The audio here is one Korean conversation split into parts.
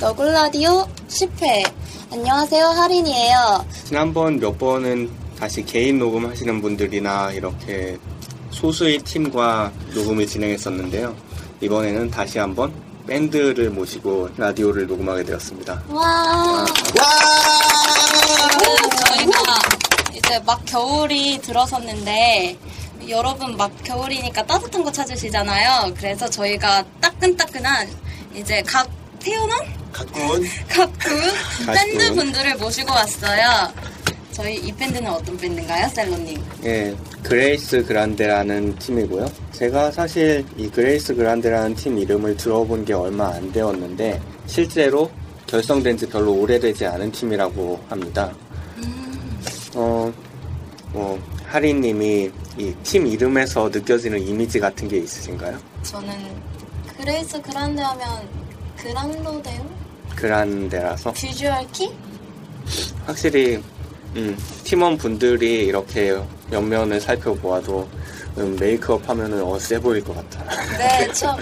너굴 라디오 10회. 안녕하세요, 하린이에요. 지난번 몇 번은 다시 개인 녹음하시는 분들이나 이렇게 소수의 팀과 녹음을 진행했었는데요. 이번에는 다시 한번 밴드를 모시고 라디오를 녹음하게 되었습니다. 와. 네, 저희가 이제 막 겨울이 들어섰는데 여러분 막 겨울이니까 따뜻한 거 찾으시잖아요. 그래서 저희가 따끈따끈한 이제 각 태어난 가꾼 가끔. 밴드 분들을 모시고 왔어요. 저희 이 밴드는 어떤 밴드인가요, 셀로님? 예, 그레이스 그란데라는 팀이고요. 제가 사실 이 그레이스 그란데라는 팀 이름을 들어본 게 얼마 안 되었는데 실제로 결성된 지 별로 오래되지 않은 팀이라고 합니다. 어, 뭐 하리님이 이 팀 이름에서 느껴지는 이미지 같은 게 있으신가요? 저는 그레이스 그란데 하면 그란로데오? 그란데라서 비주얼계? 확실히 음, 팀원 분들이 이렇게 옆면을 살펴보아도 음, 메이크업 하면은 어세 보일 것 같아. 네, 참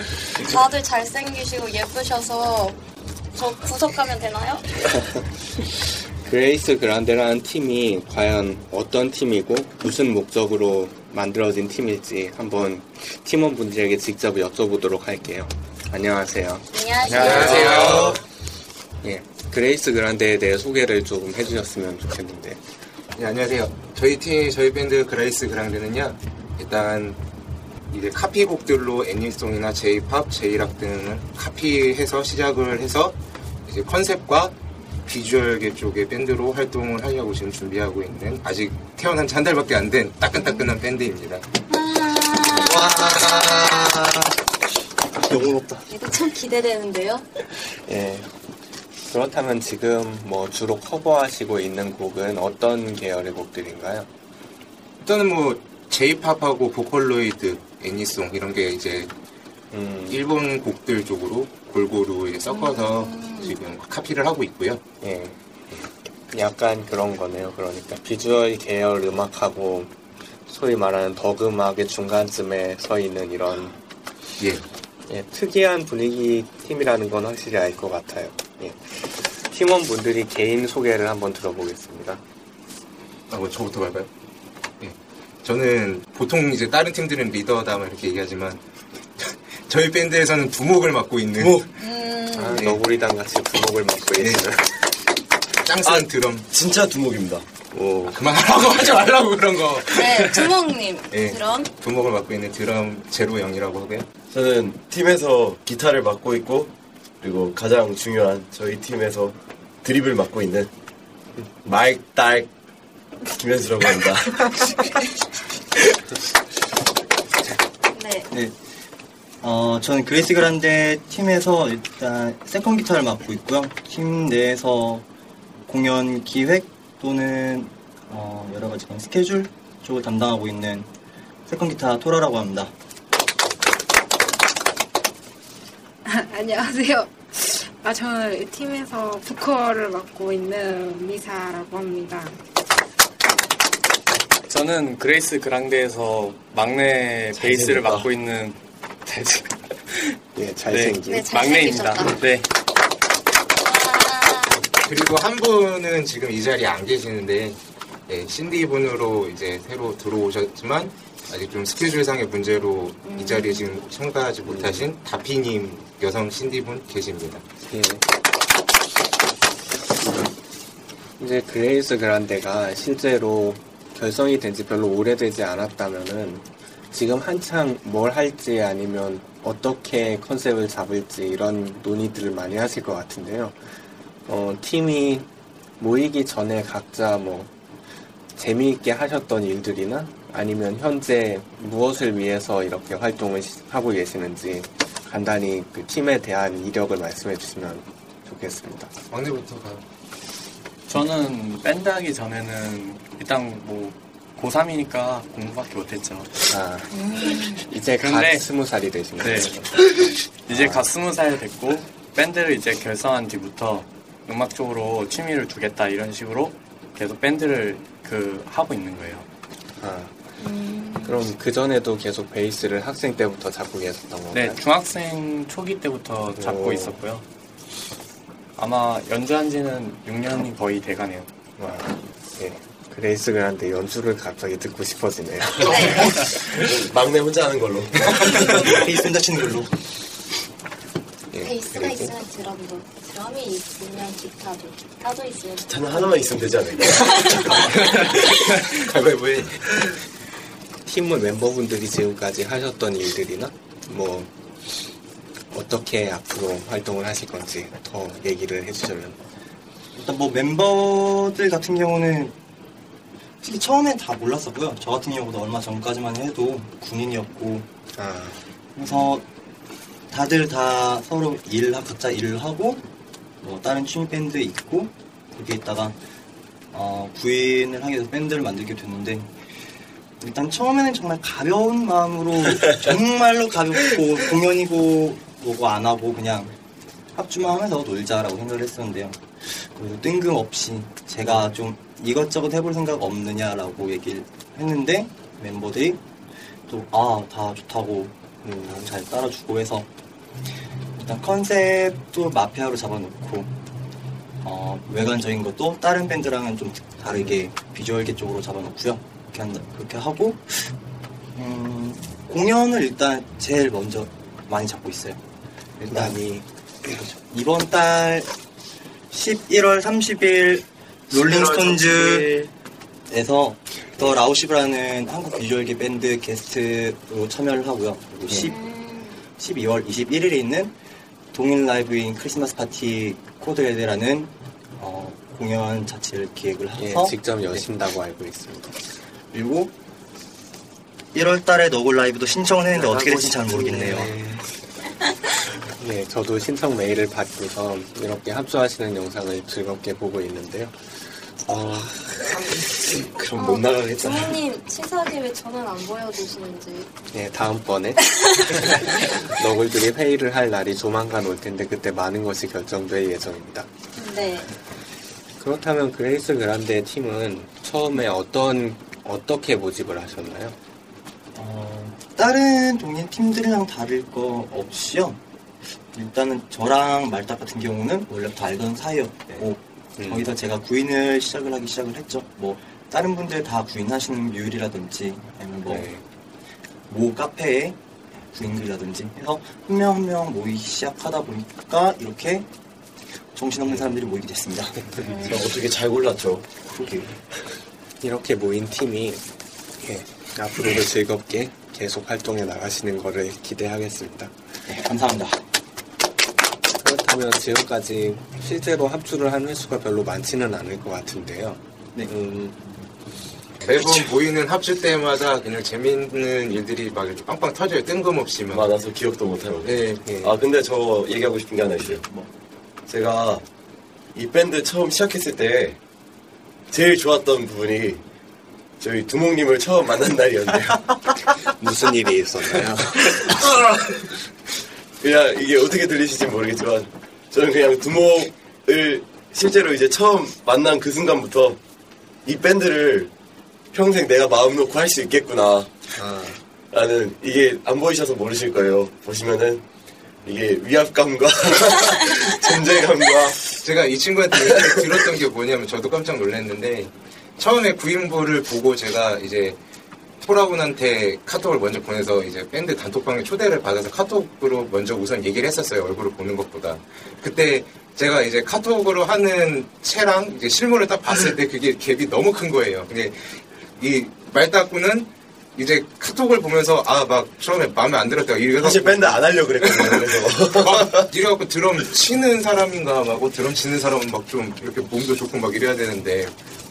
다들 잘생기시고 예쁘셔서 저 구석 가면 되나요? 그레이스 그란데라는 팀이 과연 어떤 팀이고 무슨 목적으로 만들어진 팀일지 한번 팀원분들에게 직접 여쭤보도록 할게요. 안녕하세요. 안녕하세요. 예, 그레이스 그란데에 대해 소개를 조금 해주셨으면 좋겠는데. 네, 안녕하세요. 저희 팀, 저희 밴드 그라이스 그랑드는요, 일단, 이제 카피곡들로 애니송이나 J-pop, J-rock 등을 카피해서 시작을 해서, 이제 컨셉과 비주얼계 쪽의 밴드로 활동을 하려고 지금 준비하고 있는, 아직 태어난 지 한 달밖에 안 된 따끈따끈한 밴드입니다. 영혼없다. 이거 참 기대되는데요. 예. 그렇다면 지금 뭐 주로 커버하시고 있는 곡은 어떤 계열의 곡들인가요? 일단은 뭐, J-팝하고 보컬로이드, 애니송 이런 게 이제 음, 일본 곡들 쪽으로 골고루 이제 섞어서 지금 카피를 하고 있고요. 예. 약간 그런 거네요. 그러니까 비주얼 계열 음악하고 소위 말하는 덕 음악의 중간쯤에 서 있는 이런 예. 예, 특이한 분위기 팀이라는 건 확실히 알 것 같아요. 예. 팀원분들이 개인 소개를 한번 들어보겠습니다. 아, 뭐 저부터 갈까요? 예. 저는 보통 이제 다른 팀들은 리더다 막 이렇게 얘기하지만 저희 밴드에서는 두목을 맡고 있는 음, 아, 네. 너구리당 같이 부목을 맡고 네. 계시는 짱쓰는 드럼 진짜 두목입니다. 오, 그만하라고 하지 말라고 그런 거 네, 두목님. 예. 그럼 두목을 맡고 있는 드럼 제로 영이라고 하고요. 저는 팀에서 기타를 맡고 있고 그리고 가장 중요한 저희 팀에서 드립을 맡고 있는 마이크 딸 김현수라고 합니다. 네. 네. 어, 저는 그레이스 그란데 팀에서 일단 세컨 기타를 맡고 있고요. 팀 내에서 공연 기획 또는 어, 여러 가지 그런 스케줄 쪽을 담당하고 있는 세컨 기타 토라라고 합니다. 안녕하세요. 아, 저는 이 팀에서 보컬을 맡고 있는 미사라고 합니다. 저는 그레이스 그랑데에서 막내 베이스를 잘생겼다. 맡고 있는 예, 잘생긴. 네, 막내입니다. 네. 그리고 한 분은 지금 이 자리에 안 계시는데 예, 신디 분으로 이제 새로 들어오셨지만 아직 좀 스케줄상의 문제로 이 자리에 지금 참가하지 못하신 다피님 여성 신디 분 계십니다. 예. 이제 Grace Grande가 실제로 결성이 된 지 별로 오래되지 않았다면은 지금 한창 뭘 할지 아니면 어떻게 컨셉을 잡을지 이런 논의들을 많이 하실 것 같은데요. 어, 팀이 모이기 전에 각자 뭐 재미있게 하셨던 일들이나 아니면 현재 무엇을 위해서 이렇게 활동을 시- 하고 계시는지 간단히 그 팀에 대한 이력을 말씀해 주시면 좋겠습니다. 막내부터 가요. 저는 밴드 하기 전에는 일단 뭐 고3이니까 공부밖에 못했죠. 아, 이제 근데- 갓 스무 살이 되신 거예요. 네. 이제 갓 스무 살 됐고 밴드를 이제 결성한 뒤부터 음악 쪽으로 취미를 두겠다 이런 식으로 계속 밴드를 그 하고 있는 거예요. 아, 그럼 그 전에도 계속 베이스를 학생 때부터 잡고 계셨던 건가요? 네, 중학생 초기 때부터 잡고 오. 있었고요. 아마 연주한 지는 6년이 거의 돼가네요. 와, 네. Grace Grande 연주를 갑자기 듣고 싶어지네요. 막내 혼자 하는 걸로. 베이스 혼자 치는 걸로. 예, 베이스가 그리고 있으면 드럼도, 드럼이 있으면 기타도, 기타도 있으면 저는 하나만 있으면 되지 않을까? 가위바위보에 팀은 멤버분들이 지금까지 하셨던 일들이나 뭐 어떻게 앞으로 활동을 하실 건지 더 얘기를 해주시면. 일단 뭐 멤버들 같은 경우는 솔직히 처음엔 다 몰랐었고요. 저 같은 경우도 얼마 전까지만 해도 군인이었고. 아, 그래서 다들 다 서로 일 각자 일을 하고 뭐 다른 취미 밴드 있고 그렇게 있다가 어, 부인을 하게 돼서 밴드를 만들게 됐는데 일단 처음에는 정말 가벼운 마음으로 정말로 가볍고 공연이고 뭐고 안 하고 그냥 합주만 하면서 놀자라고 생각을 했었는데요. 그리고 뜬금없이 제가 좀 이것저것 해볼 생각 없느냐라고 얘기를 했는데 멤버들이 또 아 다 좋다고 음, 잘 따라주고 해서 일단 컨셉도 마피아로 잡아놓고 어, 외관적인 것도 다른 밴드랑은 좀 다르게 비주얼계 쪽으로 잡아놓고요. 그렇게 한다, 그렇게 하고 음, 공연을 일단 제일 먼저 많이 잡고 있어요. 일단 많이 그렇죠. 이번 달 11월 30일 롤링스톤즈에서 더 라우시브라는 한국 비주얼계 밴드 게스트로 참여를 하고요. 그리고 10, 12월 21일에 있는 동일 라이브인 크리스마스 파티 코드레드라는 어, 공연 자체를 기획을 예, 해서 직접 여신다고 알고 있습니다. 그리고 1월 달에 너굴 라이브도 신청을 했는데 어떻게 될지 잘 모르겠네요. 네, 저도 신청 메일을 받고서 이렇게 합주하시는 영상을 즐겁게 보고 있는데요. 어, 그럼 못 나가겠다. 부모님 신사하게 왜 전화를 안 보여주시는지. 네, 다음번에 너굴들이 회의를 할 날이 조만간 올 텐데 그때 많은 것이 결정될 예정입니다. 네. 그렇다면 Grace Grande 팀은 처음에 어떤 어떻게 모집을 하셨나요? 어, 다른 동인 팀들이랑 다를 거 없이요. 일단은 저랑 말딱 같은 경우는 원래부터 알던 사이였고 음. 거기서 제가 구인을 시작을 하기 시작을 했죠. 뭐 다른 분들 다 구인하시는 뮤일이라든지 아니면 뭐 네. 모 카페에 구인글이라든지 해서 한 명 한 명 모이기 시작하다 보니까 이렇게 정신없는 사람들이 모이게 됐습니다. 저 어떻게 잘 골랐죠? 그러게요. 이렇게 모인 팀이 예, 앞으로도 즐겁게 계속 활동해 나가시는 거를 기대하겠습니다. 네, 감사합니다. 그렇다면 지금까지 실제로 합주를 한 횟수가 별로 많지는 않을 것 같은데요. 네. 음, 매번 보이는 합주 때마다 그냥 재밌는 일들이 막 이렇게 빵빵 터져요. 뜬금없이 막. 많아서 기억도 못하고. 네. 예. 아 근데 저 얘기하고 싶은 게 하나 있어요. 뭐? 제가 이 밴드 처음 시작했을 때 제일 좋았던 부분이 저희 두목님을 처음 만난 날이었는데요. 무슨 일이 있었나요? 그냥 이게 어떻게 들리실지 모르겠지만 저는 그냥 두목을 실제로 이제 처음 만난 그 순간부터 이 밴드를 평생 내가 마음 놓고 할 수 있겠구나 아, 라는 이게 안 보이셔서 모르실 거예요. 보시면은 이게 위압감과 존재감과 제가 이 친구한테 들었던 게 뭐냐면 저도 깜짝 놀랐는데 처음에 구인보를 보고 제가 이제 토라분한테 카톡을 먼저 보내서 이제 밴드 단톡방에 초대를 받아서 카톡으로 먼저 우선 얘기를 했었어요. 얼굴을 보는 것보다. 그때 제가 이제 카톡으로 하는 채랑 이제 실물을 딱 봤을 때 그게 갭이 너무 큰 거예요. 근데 이 말따꾸는 이제 카톡을 보면서 아 막 처음에 마음에 안 들었다 이래서 사실 밴드 안 하려고 그랬거든요. 그래서. 막 이래갖고 드럼 치는 사람인가 하고 드럼 치는 사람은 막 좀 이렇게 몸도 좋고 막 이래야 되는데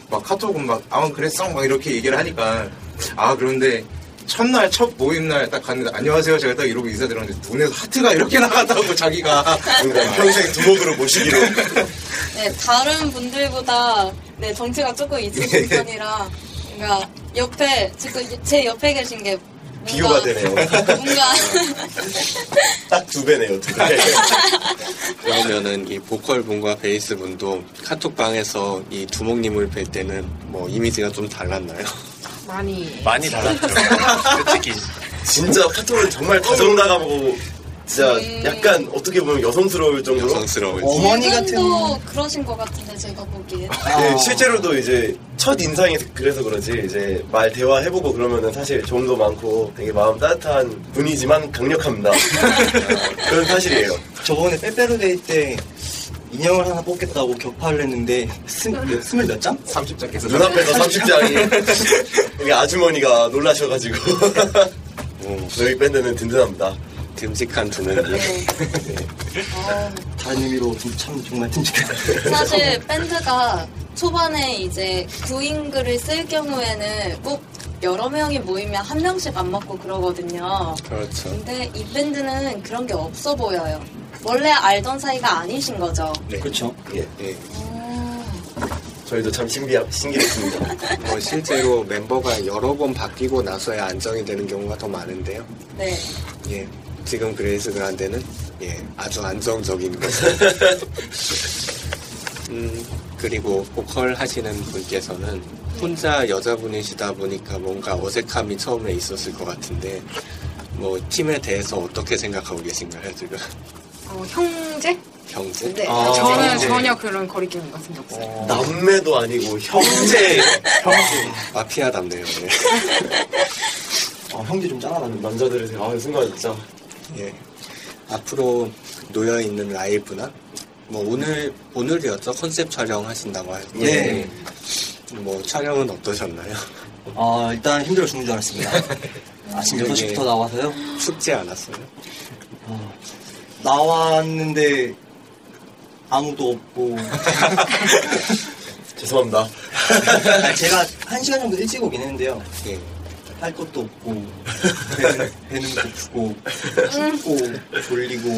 막 카톡은 막아 그랬어 막 이렇게 얘기를 하니까 아 그런데 첫날 첫 모임 날 딱 갔는데 안녕하세요 제가 딱 이러고 인사드렸는데 눈에서 하트가 이렇게 나갔다고 자기가. 그러니까 평생 두목으로 모시기로. 네, 다른 분들보다 네, 덩치가 조금 있으신 편이라 그러니까 옆에 지금 제 옆에 계신 게 비교가 되네요. 뭔가 딱 두 배네요, 두 배. 그러면은 이 보컬 분과 베이스 분도 카톡방에서 이 두목님을 뵐 때는 뭐 이미지가 좀 달랐나요? 많이 많이 달랐죠. 솔직히 진짜 카톡은 정말 다정다감하고 진짜 약간 어떻게 보면 여성스러울 정도로 여성스러울 어머니 같은 지금도 그러신 것 같은데 제가 보기에 네, 실제로도 이제 첫 인상이 그래서 그러지 이제 말 대화 해보고 그러면은 사실 정도 많고 되게 마음 따뜻한 분이지만 강력합니다. 그건 사실이에요. 저번에 빼빼로데이 때 인형을 하나 뽑겠다고 격파를 했는데 스, 몇- 스물 몇 장? 30장 깨서 눈앞에서 30장이 우리 아주머니가 놀라셔가지고 저희 밴드는 든든합니다. 듬직한 두목님 어, 다른 의미로 좀- 참 정말 듬직한 사실 밴드가 초반에 이제 구인글을 쓸 경우에는 꼭 여러 명이 모이면 한 명씩 안 맞고 그러거든요. 그렇죠 근데 이 밴드는 그런 게 없어 보여요. 원래 알던 사이가 아니신 거죠. 그렇죠 예, 예. 저희도 참 신기, 신기했습니다. 뭐 실제로 멤버가 여러 번 바뀌고 나서야 안정이 되는 경우가 더 많은데요 네. 예 지금 Grace Grande는 예 아주 안정적인 것 음, 그리고 보컬 하시는 분께서는 혼자 여자분이시다 보니까 뭔가 어색함이 처음에 있었을 것 같은데 뭐 팀에 대해서 어떻게 생각하고 계신가요 지금 어, 형제? 형제? 네. 아, 저는 형제. 전혀 그런 거리낌 같은 게 없어요. 남매도 아니고 형제. 마피아답네요 예. 어, 형제 좀 짠하다는 남자들이 되게 아 순간 진짜 예. 앞으로 놓여 있는 라이브나 뭐 오늘 오늘이었죠 컨셉 촬영 하신다고 하는데 네. 뭐 촬영은 어떠셨나요? 아 일단 힘들어 죽는 줄 알았습니다 아침 6시부터 나와서요 춥지 않았어요? 어, 나왔는데 아무도 없고 죄송합니다. 아, 제가 한 시간 정도 일찍 오긴 했는데요 예. 할 것도 없고 배는, 고프고 춥고 졸리고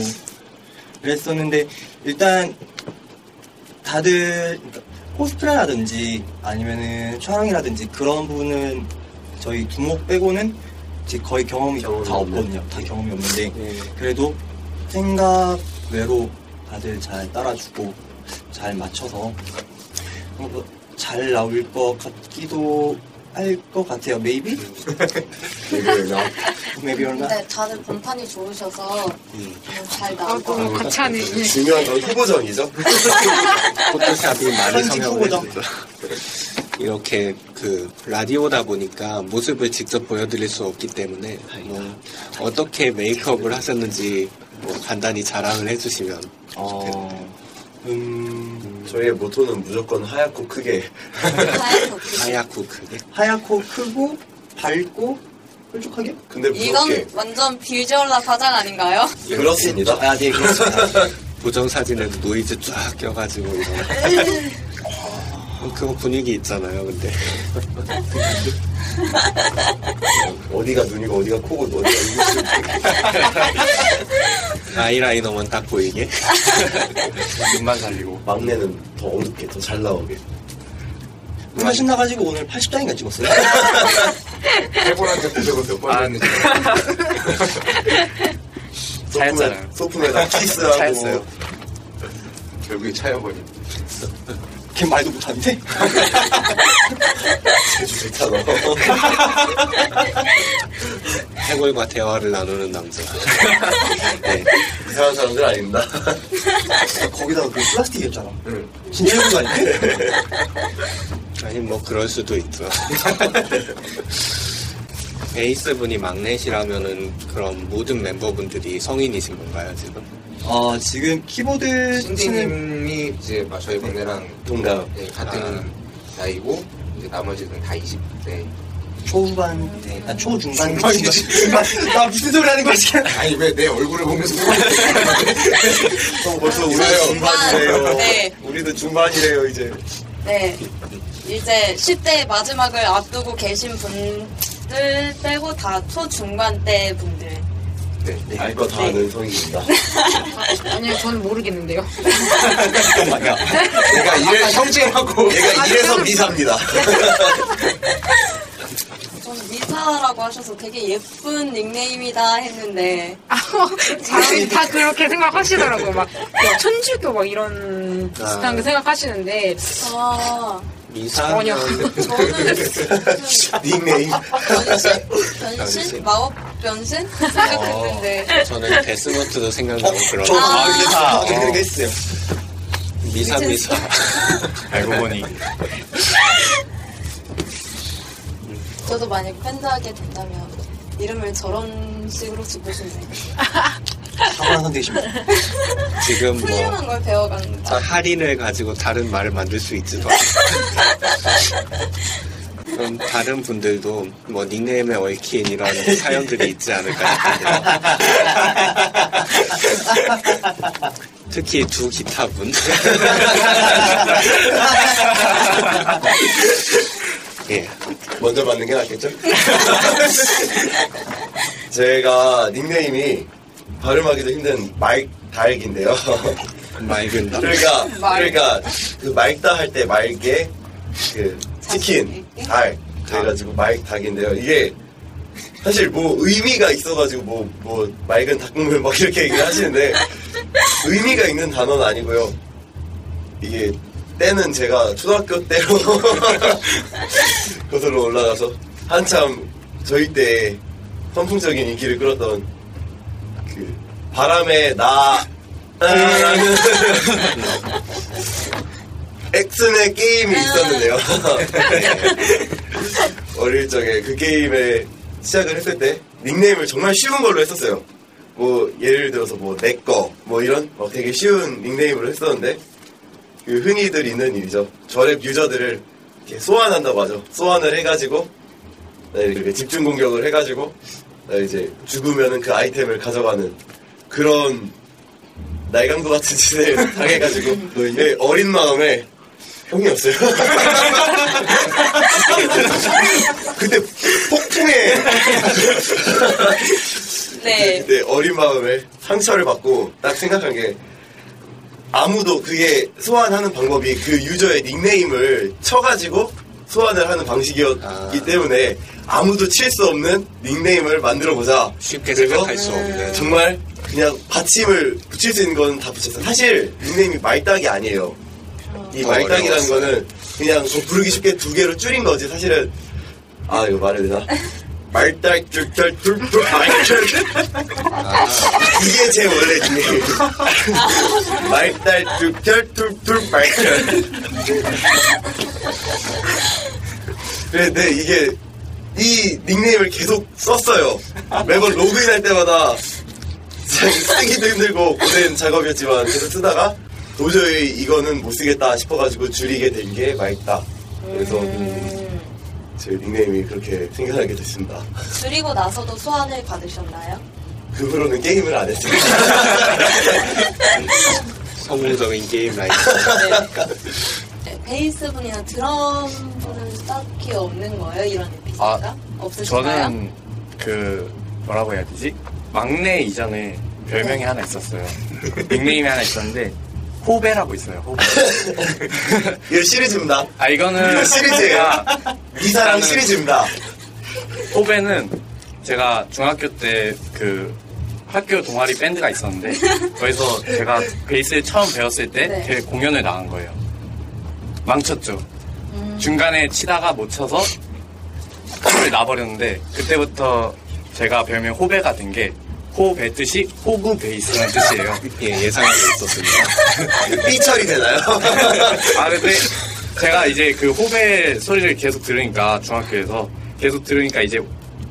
그랬었는데 일단 다들 그러니까 코스프레라든지 아니면은 촬영이라든지 그런 부분은 저희 두목 빼고는 이제 거의 경험이 다 없거든요. 다 경험이 없는데 예. 그래도 생각 외로 다들 잘 따라주고 잘 맞춰서 뭐잘 나올 것 같기도 할 것 같아요. Maybe? Maybe or not. Maybe or not? 근데 다들 본판이 좋으셔서 음. 잘 아, 나올 것 너무 같아요. 거창해. 중요한 건 후보전이죠. 포토샵이 많이 성형을 후보죠. 했죠. 이렇게 그 라디오다 보니까 모습을 직접 보여드릴 수 없기 때문에 뭐 어떻게 메이크업을 하셨는지 뭐 간단히 자랑을 해주시면 어, 음, 저희의 모토는 무조건 하얗고 크게. 하얗고 크게. 하얗고 크고 밝고 뾰족하게? 근데 이건 무섭게. 완전 비주얼라 화장 아닌가요? 그렇습니다. 아, 네, 그렇습니다. 보정 사진에도 노이즈 쫙 껴가지고 이런 그거 분위기 있잖아요 근데 어디가 눈이고 어디가 코고 어디가 입이고. 아이라이너만 딱 보이게 눈만 살리고. 막내는 더 어둡게 더 잘 나오게. 누가 신나가지고 오늘 80장인가 찍었어요? 해골한테 고백을 몇번 차였잖아요. 소품에다 키스하고. 결국에 차여버린 걔 말도 못하는데? 제주 좋다 너. 해골과 대화를 나누는 남자 네. 이상한 사람들 아닙니다. 거기다가 그 플라스틱이었잖아. 응. 진짜 거 아니야? 아니 뭐 그럴 수도 있죠. 베이스 분이 막내시라면은 그럼 모든 멤버분들이 성인이신 건가요 지금? 어, 지금 키보드 치는 신디님이 이제 막 저희 막내랑 동갑. 네, 같은 나이고 이제 나머지는 다 20대. 초후반, 네, 아, 초중반. 나 무슨 소리 하는 거야, 지금? 아니 왜 내 얼굴을 보면서 어, 벌써 우리도 중반. 중반이래요. 네. 우리도 중반이래요, 이제. 네. 이제 10대 마지막을 앞두고 계신 분들 빼고 다 초중반대 분들. 네, 알거 다 아는 성인입니다. 아니요, 저는 모르겠는데요. 잠깐만요. 내가 이래 형제라고 얘가 이래서 미사입니다. 저는 미사라고 하셔서 되게 예쁜 닉네임이다 했는데. 사람이 다 그렇게 생각하시더라고요. 막, 뭐 천주교 막 이런 비슷한 거 생각하시는데. 아, 미사 전혀. 저는 닉네임. 변신? 변신? 마법 변신? 생각했는데. 저는 데스노트도 생각나고 그런 저, 아. 아, 이게 다 생각했어요. 미사 미사 알고 보니 저도 만약 팬드하게 된다면 이름을 저런 식으로 짓고 싶네. 사과한 선택이십니다. 지금 뭐 훌륭한 걸 배워간 저 할인을 가지고 다른 말을 만들 수 있지도 않고 그럼 다른 분들도 뭐 닉네임에 얽힌 이런 사연들이 있지 않을까 싶은데요. 특히 두 기타분. 예. 먼저 받는 게 낫겠죠? 제가 닉네임이 발음하기도 힘든 마이크 다액인데요. 맑은 다. 그러니까 그러니까 그 맑다 할 때 맑게 그 치킨 닭 그래가지고 마이크 닭인데요. 이게 사실 뭐 의미가 있어가지고 뭐뭐 맑은 닭국물 막 이렇게 얘기를 하시는데 의미가 있는 단어는 아니고요. 이게 때는 제가 초등학교 때로 거슬러 올라가서 한참 저희 때 선풍적인 인기를 끌었던 그 바람에 나 라는 엑슨의 게임이 있었는데요. 네. 어릴 적에 그 게임에 시작을 했을 때 닉네임을 정말 쉬운 걸로 했었어요. 뭐 예를 들어서 뭐 내꺼 뭐 이런 막 되게 쉬운 닉네임으로 했었는데 그 흔히들 있는 일이죠. 저랩 유저들을 이렇게 소환한다고 하죠. 소환을 해가지고 네, 이렇게 집중 공격을 해가지고 네, 이제 죽으면은 그 아이템을 가져가는 그런 날강도 같은 짓을 당해가지고 네, 어린 마음에 형이었어요. 그때 폭풍에 네. 그때 어린 마음에 상처를 받고 딱 생각한 게 아무도 그게 소환하는 방법이 그 유저의 닉네임을 쳐가지고 소환을 하는 방식이었기 아. 때문에 아무도 칠 수 없는 닉네임을 만들어 보자. 쉽게 생각할 수 없는. 정말 그냥 받침을 붙일 수 있는 건 다 붙였어요. 사실 닉네임이 말딱이 아니에요. 이더 말딱이라는. 거는 그냥 좀 부르기 쉽게 두 개로 줄인 거지. 사실은 아 이거 말해야 되나? 말딱 줄줄 둘둘 말딱 이게 제 원래 닉네임. 말딱 줄줄 둘둘 말딱. 근데 이게 이 닉네임을 계속 썼어요. 매번 로그인할 때마다 쓰기도 힘들고 고된 작업이었지만 계속 쓰다가 도저히 이거는 못 쓰겠다 싶어가지고 줄이게 된게 맑다. 그래서 제 닉네임이 그렇게 생겨나게 됐습니다. 줄이고 나서도 소환을 받으셨나요? 그 후로는 게임을 안 했습니다. 성공적인 게임 life. 네, 베이스 분이나 드럼 분은 딱히 없는 거예요? 이런 에피소드가? 없으신가요? 저는 그 뭐라고 해야 되지? 막내 이전에 별명이 하나 있었어요. 닉네임이 하나 있었는데 호배라고 있어요. 호배. 이거 시리즈입니다. 아 이거는 이거 시리즈예요. 이 사람 시리즈입니다. 호배는 제가 중학교 때 그 학교 동아리 밴드가 있었는데 거기서 제가 베이스를 처음 배웠을 때 네. 그 공연을 나간 거예요. 망쳤죠. 중간에 치다가 못 쳐서 소리를 놔버렸는데 그때부터 제가 별명 호배가 된 게 호배 뜻이 호구 베이스라는 뜻이에요. 예, 예상하고 있었습니다. 삐처리 되나요? 아 근데 제가 이제 그 호배 소리를 계속 들으니까 중학교에서 계속 들으니까 이제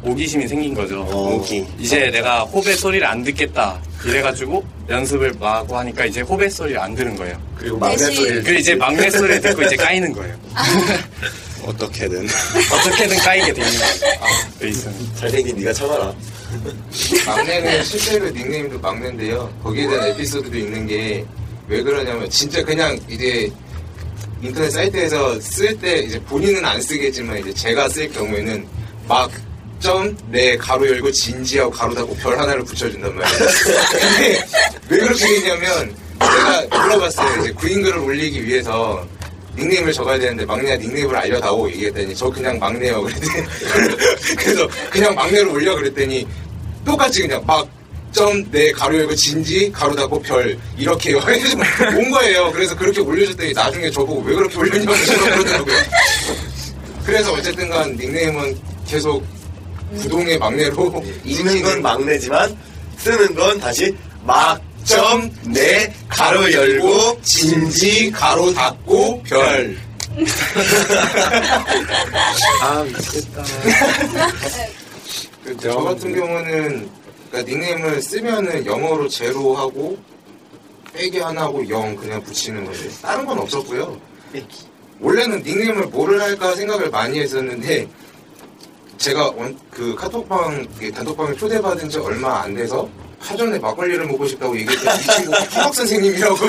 오기심이 생긴 거죠. 오기. 이제 내가 호배 소리를 안 듣겠다. 이래가지고 연습을 마구 하니까 이제 호배 소리를 안 들은 거예요. 그리고 막내 소리를 그리고 이제 막내 소리를 듣고 이제 까이는 거예요. 어떻게든. 어떻게든 까이게 되는 거예요. 아, 베이스는. 잘생긴 네가 참아라. 막내는 실제로 닉네임도 막내인데요. 거기에 대한 에피소드도 있는 게 왜 그러냐면 진짜 그냥 이제 인터넷 사이트에서 쓸 때 이제 본인은 안 쓰겠지만 이제 제가 쓸 경우에는 막 점, 내 가로 열고 진지하고 가로 닫고 별 하나를 붙여준단 말이에요. 왜 그렇게 했냐면 제가 물어봤어요. 이제 구인 글을 올리기 위해서 닉네임을 적어야 되는데 막내야 닉네임을 알려다오 얘기했더니 저 그냥 막내요 그랬더니 그래서 그냥 막내로 올려 그랬더니 똑같이 그냥 막 점, 내 가로 열고 진지, 가로 닫고 별, 이렇게요. 해가지고 온 거예요. 그래서 그렇게 올려줬더니 나중에 저보고 왜 그렇게 올렸냐고 그러더라고요. 그래서 어쨌든 간 닉네임은 계속 부동의 막내로 읽는 건 막내지만 쓰는 건 다시 막 점내 가로 열고 진지, 가로 닫고, 별. 아, 미치겠다. 그, 저 같은 경우는 그러니까 닉네임을 쓰면은 영어로 제로 하고 빼기 하나 하고 영 그냥 붙이는 건데 다른 건 없었고요. 원래는 닉네임을 뭐를 할까 생각을 많이 했었는데 제가 원- 그 카톡방 이 단톡방에 초대받은 지 얼마 안 돼서 사전에 막걸리를 먹고 싶다고 얘기했더니 이 친구가 파막 선생님이라고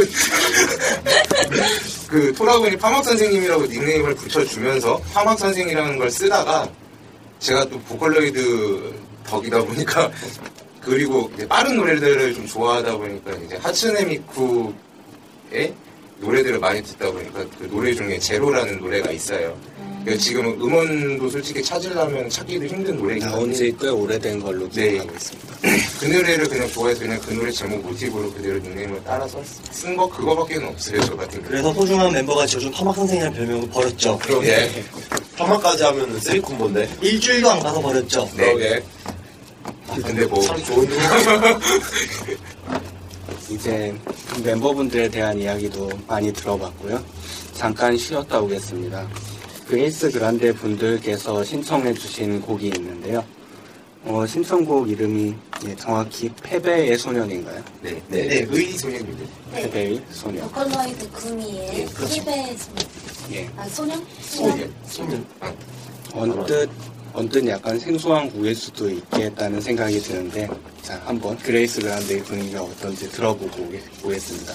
그 토라군이 파막 선생님이라고 닉네임을 붙여주면서 파막 선생이라는 걸 쓰다가 제가 또 보컬로이드 덕이다 보니까 그리고 이제 빠른 노래들을 좀 좋아하다 보니까 이제 하츠네 미쿠의 노래들을 많이 듣다 보니까 그 노래 중에 제로라는 노래가 있어요. 그래서 지금은 음원도 솔직히 찾으려면 찾기도 힘든 노래이긴 나온 한데 지꽤 오래된 걸로 네. 기억하고 있습니다. 그 노래를 그냥 좋아해서 그냥 그 노래 제목 모티브로 그대로 닉네임을 따라서 쓴 거 그거밖에 없어요 저 같은 경우. 그래서 소중한 멤버가 저준 파막 선생이라는 별명을 버렸죠. 그러게. 파마까지 하면 three combo인데. 일주일도 안 가서 버렸죠. 네. 근데 뭐 참 좋은 이제 멤버분들에 대한 이야기도 많이 들어봤고요. 잠깐 쉬었다 오겠습니다. Grace Grande 분들께서 신청해 주신 곡이 있는데요. 어, 신청곡 이름이 예, 정확히 패배의 소년인가요? 네, 네, 네, 의 소년입니다. 패배의 소년. Vocaloid GUMI의 힙의 예. 아, 소년? 소년, 소년. 아, 언뜻 언뜻 약간 생소한 곡일 수도 있겠다는 생각이 드는데 자 한번 Grace Grande의 분위기가 어떤지 들어보고 오겠습니다.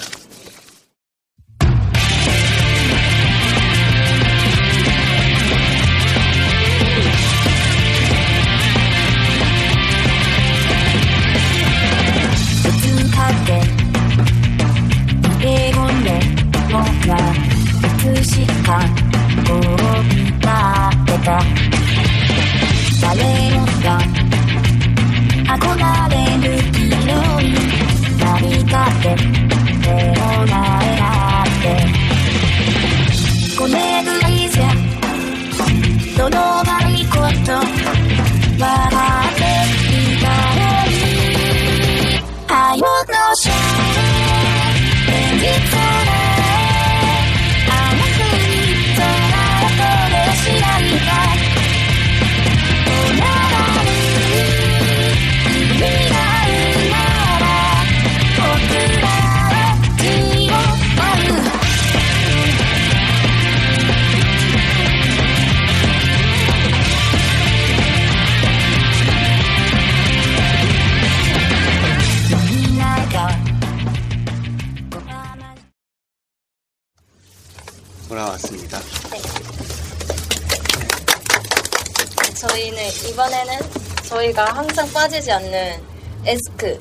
저희가 항상 빠지지 않는 Ask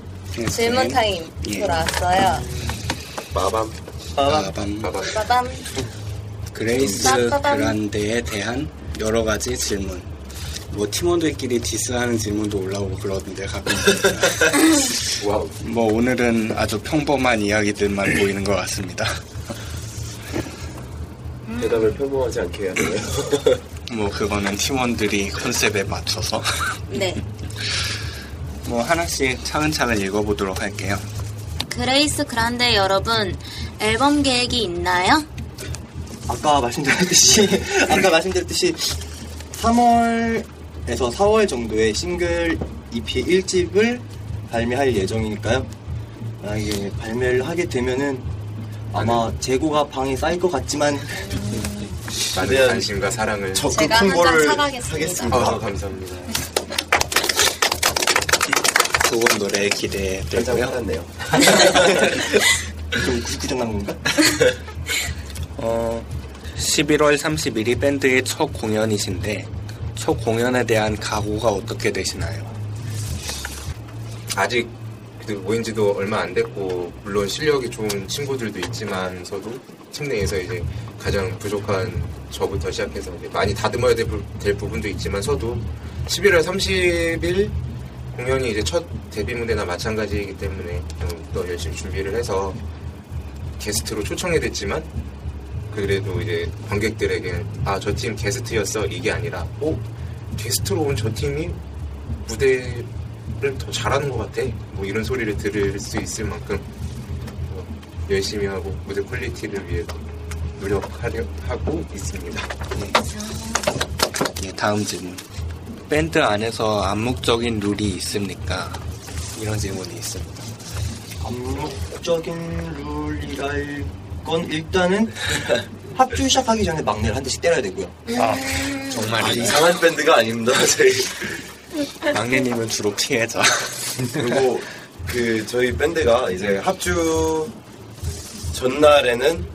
질문 타임 예. 돌아왔어요. 빠밤. 빠밤 빠밤. Grace 빠밤. Grande에 대한 여러 가지 질문. 뭐 팀원들끼리 diss하는 질문도 올라오고 그러던데 가끔. Wow. 뭐 오늘은 아주 평범한 이야기들만 보이는 것 같습니다. 대답을 평범하지 않게 해야 되나요? 뭐 그거는 팀원들이 컨셉에 맞춰서 네. 뭐 하나씩 차근차근 읽어보도록 할게요. Grace Grande 여러분 앨범 계획이 있나요? 아까 말씀드렸듯이 아까 말씀드렸듯이 3월 3월에서 4월 정도에 싱글 EP 1집을 발매할 예정이니까요. 만약에 발매를 하게 되면은 아마 재고가 방에 쌓일 것 같지만 많은 관심과 사랑을 적극 제가 홍보를 사가겠습니다. 하겠습니다. 아, 감사합니다. 좋은 노래 기대해 한장 되고요. 팔았네요. 좀 구구장난 건가? 어, 11월 30일이 밴드의 첫 공연이신데 첫 공연에 대한 각오가 어떻게 되시나요? 아직 그 모인 지도 얼마 안 됐고 물론 실력이 좋은 친구들도 있지만서도 팀 내에서 이제 가장 부족한 저부터 시작해서 이제 많이 다듬어야 될, 부- 될 부분도 있지만서도 11월 30일 공연이 이제 첫 데뷔 무대나 마찬가지이기 때문에 좀더 열심히 준비를 해서 게스트로 초청이 됐지만 그래도 이제 관객들에게 아 저 팀 게스트였어 이게 아니라 어 게스트로 온 저 팀이 무대를 더 잘하는 것 같아 뭐 이런 소리를 들을 수 있을 만큼 어, 열심히 하고 무대 quality를 위해 노력하려 하고 있습니다. 예, 다음 질문. 밴드 안에서 암묵적인 룰이 있습니까? 이런 질문이 있습니다. 암묵적인 룰이랄 건 일단은 합주 시작하기 전에 막내를 한 대씩 때려야 되고요. 아, 아, 정말 이상한 밴드가 아닙니다. 저희 막내님은 주로 피해자. 그리고 그 저희 밴드가 이제 합주 전날에는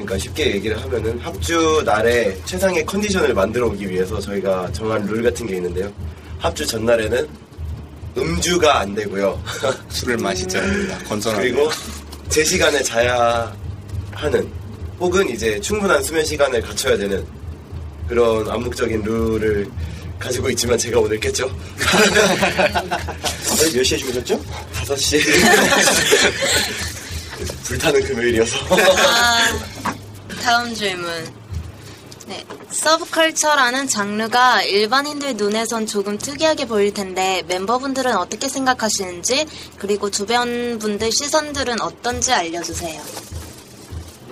그러니까 쉽게 얘기를 하면은 합주 날에 최상의 컨디션을 만들어 오기 위해서 저희가 정한 룰 같은 게 있는데요. 합주 전날에는 음주가 안 되고요. 술을 마시지 않는다. 건전합니다. 그리고 제 시간에 자야 하는 혹은 이제 충분한 수면 시간을 갖춰야 되는 그런 암묵적인 룰을 가지고 있지만 제가 오늘 깼죠. 몇 시에 주무셨죠? 5시. 불타는 금요일이어서. 아, 다음 질문. 네, 서브컬처라는 장르가 일반인들 눈에선 조금 특이하게 보일 텐데 멤버분들은 어떻게 생각하시는지 그리고 주변 분들 시선들은 어떤지 알려주세요.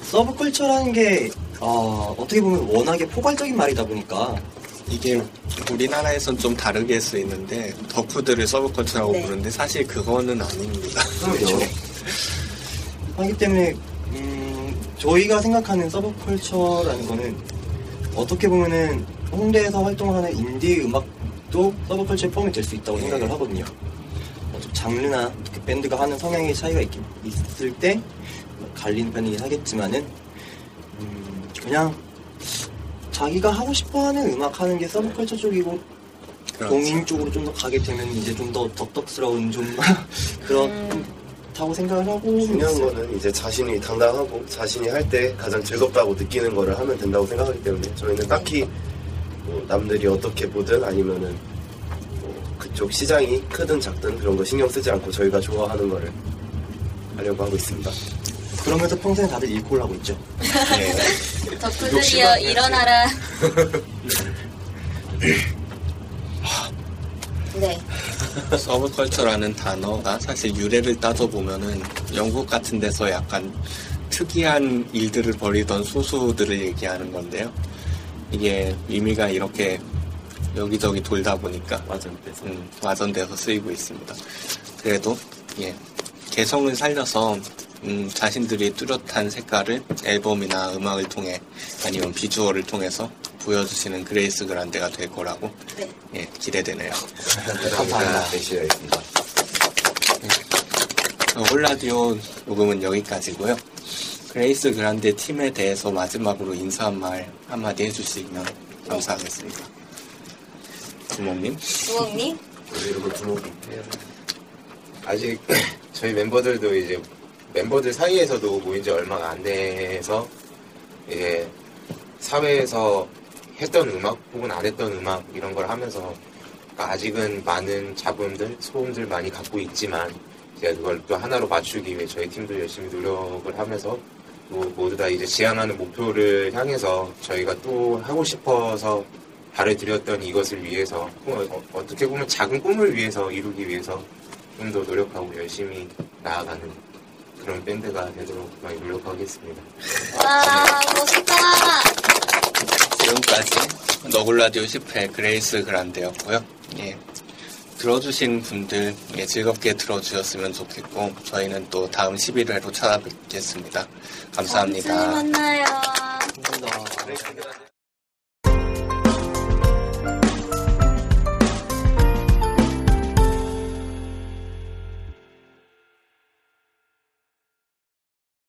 서브컬처라는 게 어, 어떻게 보면 워낙에 포괄적인 말이다 보니까 이게 우리나라에선 좀 다르게 쓰이는데 덕후들을 서브컬처라고 네. 부르는데 사실 그거는 아닙니다. 그렇죠. 하기 때문에 음, 저희가 생각하는 서브컬처라는 거는 어떻게 보면은 홍대에서 활동하는 인디 음악도 서브컬처에 포함이 될 수 있다고 생각을 하거든요. 어, 좀 장르나 어떻게 밴드가 하는 성향의 차이가 있, 있을 때 갈리는 편이긴 하겠지만은 음, 그냥 자기가 하고 싶어하는 음악 하는 게 서브컬처 쪽이고 그렇죠. 동인 쪽으로 좀 더 가게 되면 이제 좀 더 덕덕스러운 좀 그 렇다고 생각을 하고 중요한 있어요. 거는 이제 자신이 당당하고 자신이 할 때 가장 즐겁다고 느끼는 거를 하면 된다고 생각하기 때문에 저희는 딱히 뭐 남들이 어떻게 보든 아니면은 뭐 그쪽 시장이 크든 작든 그런 거 신경 쓰지 않고 저희가 좋아하는 거를 하려고 하고 있습니다. 그러면서 평생 다들 일콜 하고 있죠. 덕후들이여 일어나라. 네. 서브컬처라는 단어가 사실 유래를 따져보면은 영국 같은 데서 약간 특이한 일들을 벌이던 소수들을 얘기하는 건데요. 이게 의미가 이렇게 여기저기 돌다 보니까 와전돼서, 음, 와전돼서 쓰이고 있습니다. 그래도 예 개성을 살려서 음, 자신들이 뚜렷한 색깔을 앨범이나 음악을 통해 아니면 비주얼을 통해서 보여주시는 Grace Grande가 될 거라고 네. 예 기대되네요. 감사합니다. 너굴라디오 녹음은 여기까지고요. Grace Grande 팀에 대해서 마지막으로 인사 한 말 한마디 해주시면 감사하겠습니다. 부모님? 주홍님? 이름을 부모님. 아직 저희 멤버들도 이제 멤버들 사이에서도 모인 지 얼마가 안 돼서 이제 사회에서 했던 음악 혹은 안 했던 음악 이런 걸 하면서 아직은 많은 잡음들, 소음들 많이 갖고 있지만 이제 그걸 또 하나로 맞추기 위해 저희 팀도 열심히 노력을 하면서 또 모두 다 이제 지향하는 목표를 향해서 저희가 또 하고 싶어서 발을 들였던 이것을 위해서 어, 어떻게 보면 작은 꿈을 위해서 이루기 위해서 좀 더 노력하고 열심히 나아가는 그런 밴드가 되도록 많이 노력하겠습니다. 와 멋있다. 지금까지 너굴라디오 10회 그레이스 그란데였고요. 예. 들어주신 분들 예, 즐겁게 들어주셨으면 좋겠고 저희는 또 다음 11회로 찾아뵙겠습니다. 감사합니다. 다음 주에 만나요. 감사합니다.